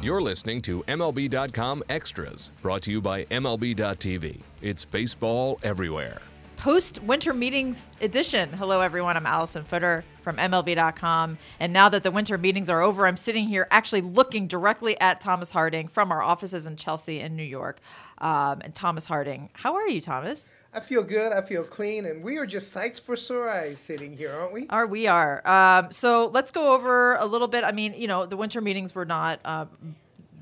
You're listening to MLB.com Extras, brought to you by MLB.tv. It's baseball everywhere. Post winter meetings edition. Hello, everyone. I'm Alyson Footer from MLB.com. And now that the winter meetings are over, I'm sitting here actually looking directly at Thomas Harding from our offices in Chelsea and New York. Um, and Thomas Harding, how are you, Thomas? I feel good. I feel clean, and we are just sights for sore eyes sitting here, aren't we? Are we are. Um, so let's go over a little bit. I mean, you know, the winter meetings were not. Uh,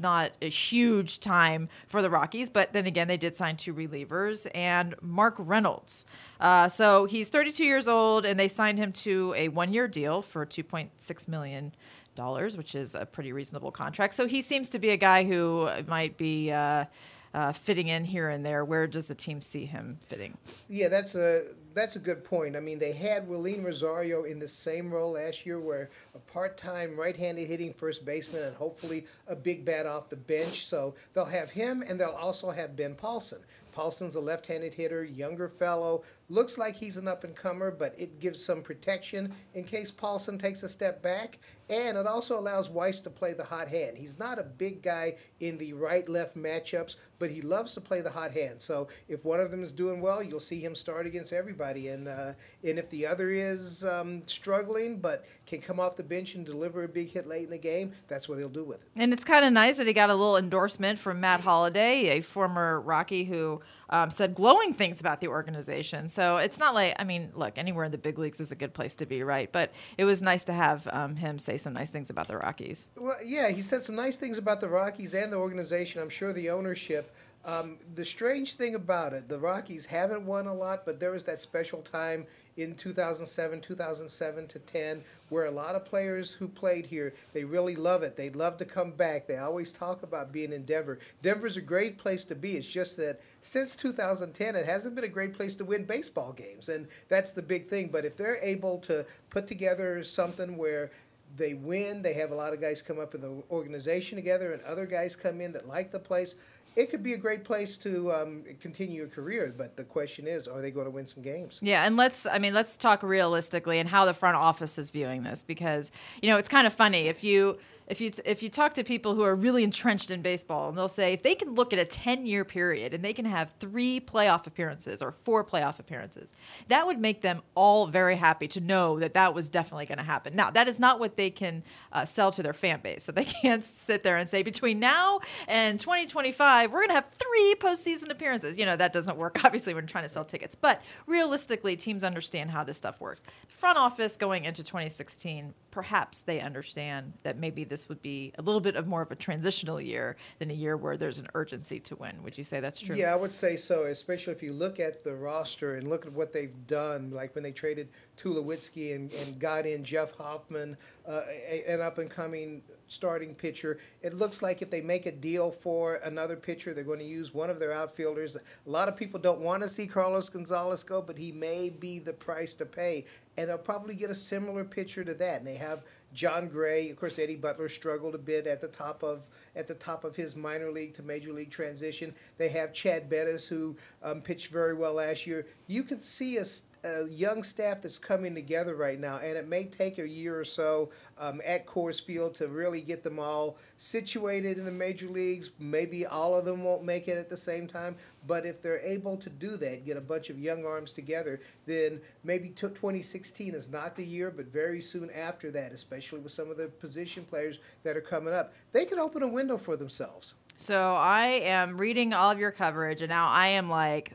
not a huge time for the Rockies, but then again, they did sign two relievers and Mark Reynolds. Uh, so he's 32 years old, and they signed him to a one-year deal for 2.6 million dollars, which is a pretty reasonable contract. So he seems to be a guy who might be. Uh, uh, fitting in here and there. Where does the team see him fitting? Yeah, that's a that's a good point. I mean, they had Wilin Rosario in the same role last year, where a part-time right-handed hitting first baseman and hopefully a big bat off the bench. So they'll have him, and they'll also have Ben Paulsen. Paulsen's a left-handed hitter, younger fellow. Looks like he's an up-and-comer, but it gives some protection in case Paulsen takes a step back. And it also allows Weiss to play the hot hand. He's not a big guy in the right-left matchups, but he loves to play the hot hand. So if one of them is doing well, you'll see him start against everybody. And uh, and if the other is um, struggling but can come off the bench and deliver a big hit late in the game, that's what he'll do with it. And it's kind of nice that he got a little endorsement from Matt Holliday, a former Rocky who um, said glowing things about the organization. So it's not like, I mean, look, anywhere in the big leagues is a good place to be, right? But it was nice to have um, him say some nice things about the Rockies. Well, yeah, he said some nice things about the Rockies and the organization. I'm sure the ownership. Um, the strange thing about it, the Rockies haven't won a lot, but there was that special time in 2007, 2007 to 10, where a lot of players who played here, they really love it. They love to come back. They always talk about being in Denver. Denver's a great place to be. It's just that since 2010, it hasn't been a great place to win baseball games, and that's the big thing. But if they're able to put together something where they win, they have a lot of guys come up in the organization together, and other guys come in that like the place it could be a great place to um, continue your career. But the question is, are they going to win some games? Yeah, and let's I mean let's talk realistically and how the front office is viewing this because you know it's kind of funny if you if you if you talk to people who are really entrenched in baseball and they'll say if they can look at a 10 year period and they can have three playoff appearances or four playoff appearances that would make them all very happy to know that that was definitely going to happen. Now that is not what they can uh, sell to their fan base so they can't sit there and say between now and 2025 we're going to have three postseason appearances. You know that doesn't work obviously when trying to sell tickets but realistically teams understand how this stuff works. Front office going into 2016 perhaps they understand that maybe this would be a little bit of more of a transitional year than a year where there's an urgency to win. Would you say that's true? Yeah, I would say so, especially if you look at the roster and look at what they've done, like when they traded Tulowitzki and, and got in Jeff Hoffman, uh, an up and coming starting pitcher. It looks like if they make a deal for another pitcher, they're going to use one of their outfielders. A lot of people don't want to see Carlos Gonzalez go, but he may be the price to pay. And they'll probably get a similar picture to that. And they have Jon Gray. Of course, Eddie Butler struggled a bit at the top of at the top of his minor league to major league transition. They have Chad Bettis, who um, pitched very well last year. You can see a, a, young staff that's coming together right now, and it may take a year or so um, at Coors Field to really get them all situated in the major leagues. Maybe all of them won't make it at the same time, but if they're able to do that, get a bunch of young arms together, then maybe 2016 is not the year, but very soon after that, especially with some of the position players that are coming up, they can open a window for themselves. So I am reading all of your coverage, and now I am like,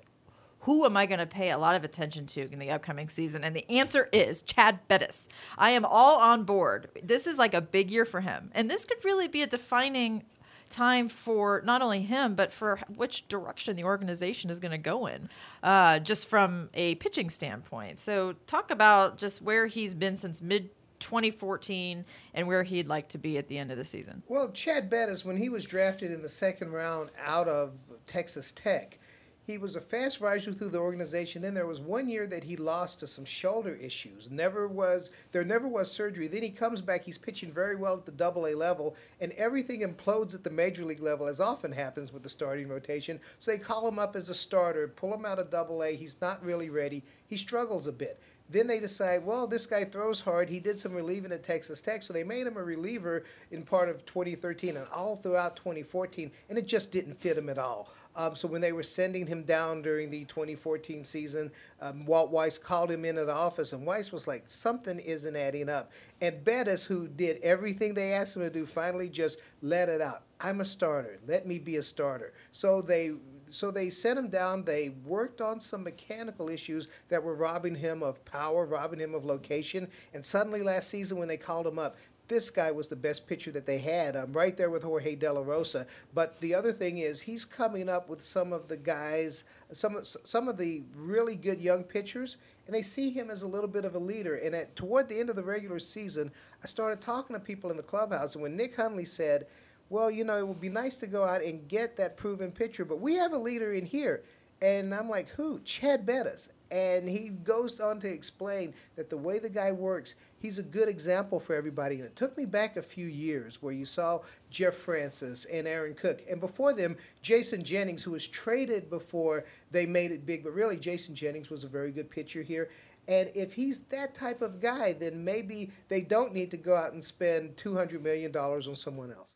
who am I going to pay a lot of attention to in the upcoming season? And the answer is Chad Bettis. I am all on board. This is like a big year for him. And this could really be a defining time for not only him, but for which direction the organization is going to go in, uh, just from a pitching standpoint. So, talk about just where he's been since mid 2014 and where he'd like to be at the end of the season. Well, Chad Bettis, when he was drafted in the second round out of Texas Tech, he was a fast riser through the organization. Then there was one year that he lost to some shoulder issues. Never was there never was surgery. Then he comes back. He's pitching very well at the Double A level, and everything implodes at the major league level, as often happens with the starting rotation. So they call him up as a starter, pull him out of Double A. He's not really ready. He struggles a bit. Then they decide, well, this guy throws hard. He did some relieving at Texas Tech, so they made him a reliever in part of 2013 and all throughout 2014, and it just didn't fit him at all. Um, so when they were sending him down during the 2014 season, um, Walt Weiss called him into the office, and Weiss was like, something isn't adding up. And Bettis, who did everything they asked him to do, finally just let it out. I'm a starter. Let me be a starter. So they so they sent him down. They worked on some mechanical issues that were robbing him of power, robbing him of location. And suddenly last season, when they called him up, this guy was the best pitcher that they had. I'm right there with Jorge De La Rosa. But the other thing is, he's coming up with some of the guys, some some of the really good young pitchers, and they see him as a little bit of a leader. And at toward the end of the regular season, I started talking to people in the clubhouse, and when Nick Hundley said well, you know, it would be nice to go out and get that proven pitcher, but we have a leader in here. And I'm like, who? Chad Bettis. And he goes on to explain that the way the guy works, he's a good example for everybody. And it took me back a few years where you saw Jeff Francis and Aaron Cook. And before them, Jason Jennings, who was traded before they made it big. But really, Jason Jennings was a very good pitcher here. And if he's that type of guy, then maybe they don't need to go out and spend $200 million on someone else.